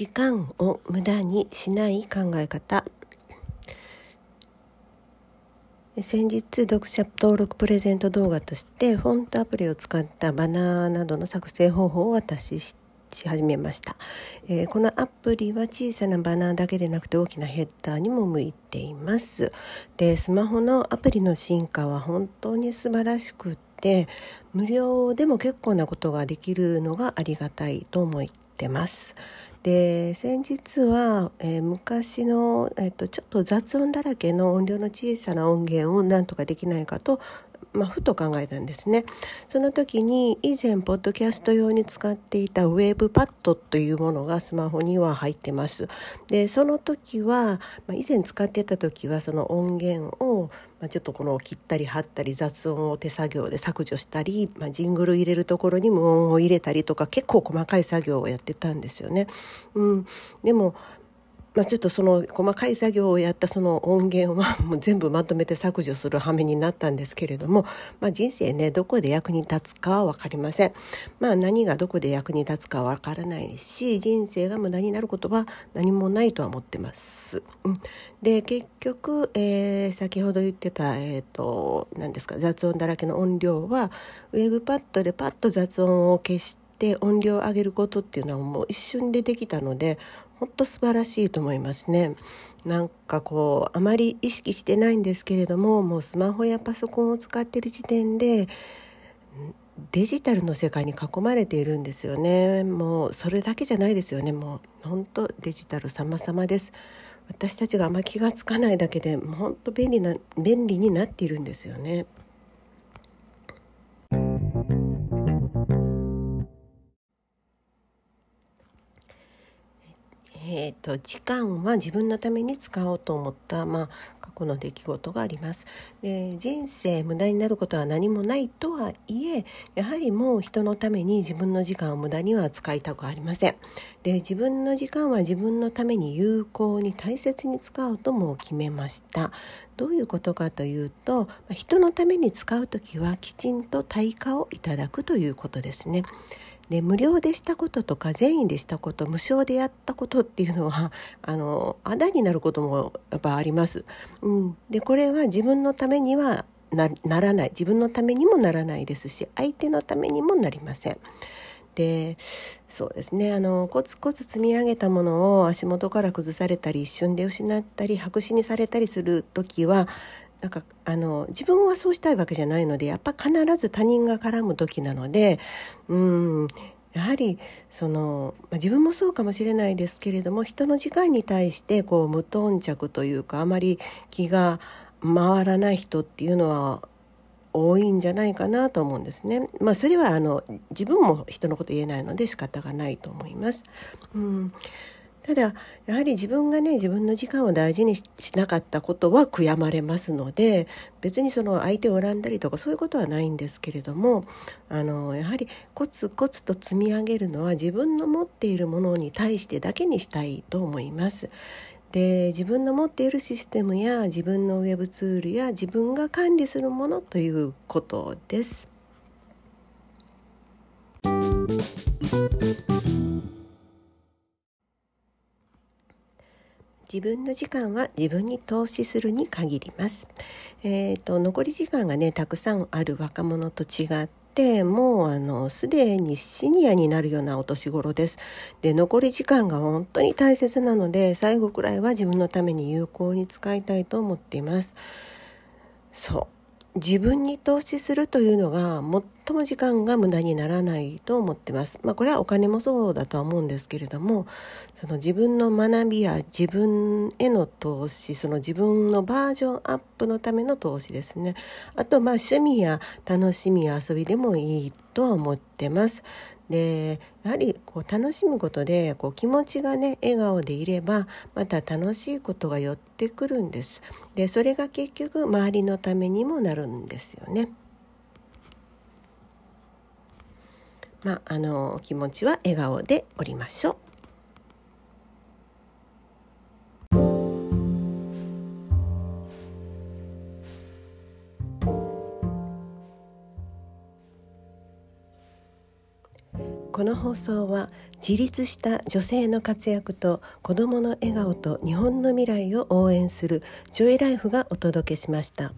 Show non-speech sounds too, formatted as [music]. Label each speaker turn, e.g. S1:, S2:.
S1: 時間を無駄にしない考え方。先日読者登録プレゼント動画としてフォントアプリを使ったバナーなどの作成方法を私し始めました、えー、このアプリは小さなバナーだけでなくて大きなヘッダーにも向いています。でスマホのアプリの進化は本当に素晴らしくって無料でも結構なことができるのがありがたいと思ってます。で先日は、えー、昔の、えーと、ちょっと雑音だらけの音量の小さな音源をなんとかできないかとまあ、ふと考えたんですね。その時に以前ポッドキャスト用に使っていたウェーブパッドというものがスマホには入ってます。でその時は、まあ、以前使ってた時はその音源を、まあ、ちょっとこの切ったり貼ったり雑音を手作業で削除したり、まあ、ジングル入れるところに無音を入れたりとか結構細かい作業をやってたんですよね。うん、でもまあ、ちょっとその細かい作業をやったその音源は [laughs] もう全部まとめて削除する羽目になったんですけれども、まあ、人生ねどこで役に立つかは分かりません、まあ、何がどこで役に立つかは分からないし人生が無駄になることは何もないとは思ってます。うん、で結局、えー、先ほど言ってた、えーと、何ですか雑音だらけの音量はウェブパッドでパッと雑音を消して音量を上げることっていうのはもう一瞬でできたので本当素晴らしいと思いますね。なんかこうあまり意識してないんですけれどももうスマホやパソコンを使ってる時点でデジタルの世界に囲まれているんですよね。もうそれだけじゃないですよね。もう本当デジタル様々です。私たちがあんま気が付かないだけで本当便利な便利になっているんですよね。えーと、時間は自分のために使おうと思った、まあ、過去の出来事があります。で人生無駄になることは何もないとはいえやはりもう人のために自分の時間を無駄には使いたくありません。で自分の時間は自分のために有効に大切に使おうとも決めました。どういうことかというと人のために使う時はきちんと対価をいただくということですね。で無料でしたこととか善意でしたこと無償でやったことっていうのはあのあだになることもやっぱあります。うん、でこれは自分のためにはならない自分のためにもならないですし相手のためにもなりません。でそうですね。あのコツコツ積み上げたものを足元から崩されたり一瞬で失ったり白紙にされたりする時はなんかあの自分はそうしたいわけじゃないのでやっぱ必ず他人が絡む時なのでうんやはりその、まあ、自分もそうかもしれないですけれども人の時間に対してこう無頓着というかあまり気が回らない人っていうのは多いんじゃないかなと思うんですね。まあそれはあの自分も人のこと言えないので仕方がないと思います。うんただやはり自分がね自分の時間を大事にしなかったことは悔やまれますので別にその相手を恨んだりとかそういうことはないんですけれどもあのやはりコツコツと積み上げるのは自分の持っているものに対してだけにしたいと思います。で自分の持っているシステムや自分のウェブツールや自分が管理するものということです。自分の時間は自分に投資するに限ります。えっ、ー、と、残り時間がね、たくさんある若者と違ってて、もうあの、すでにシニアになるようなお年頃です。で、残り時間が本当に大切なので、最後くらいは自分のために有効に使いたいと思っています。そう。自分に投資するというのが最も時間が無駄にならないと思ってます。まあこれはお金もそうだとは思うんですけれどもその自分の学びや自分への投資その自分のバージョンアップのための投資ですね。あとまあ趣味や楽しみや遊びでもいいとは思ってます。でやはりこう楽しむことでこう気持ちがね笑顔でいればまた楽しいことが寄ってくるんですでそれが結局周りのためにもなるんですよね。まあ、あの気持ちは笑顔でおりましょう。この放送は自立した女性の活躍と子どもの笑顔と日本の未来を応援するジョイライフがお届けしました。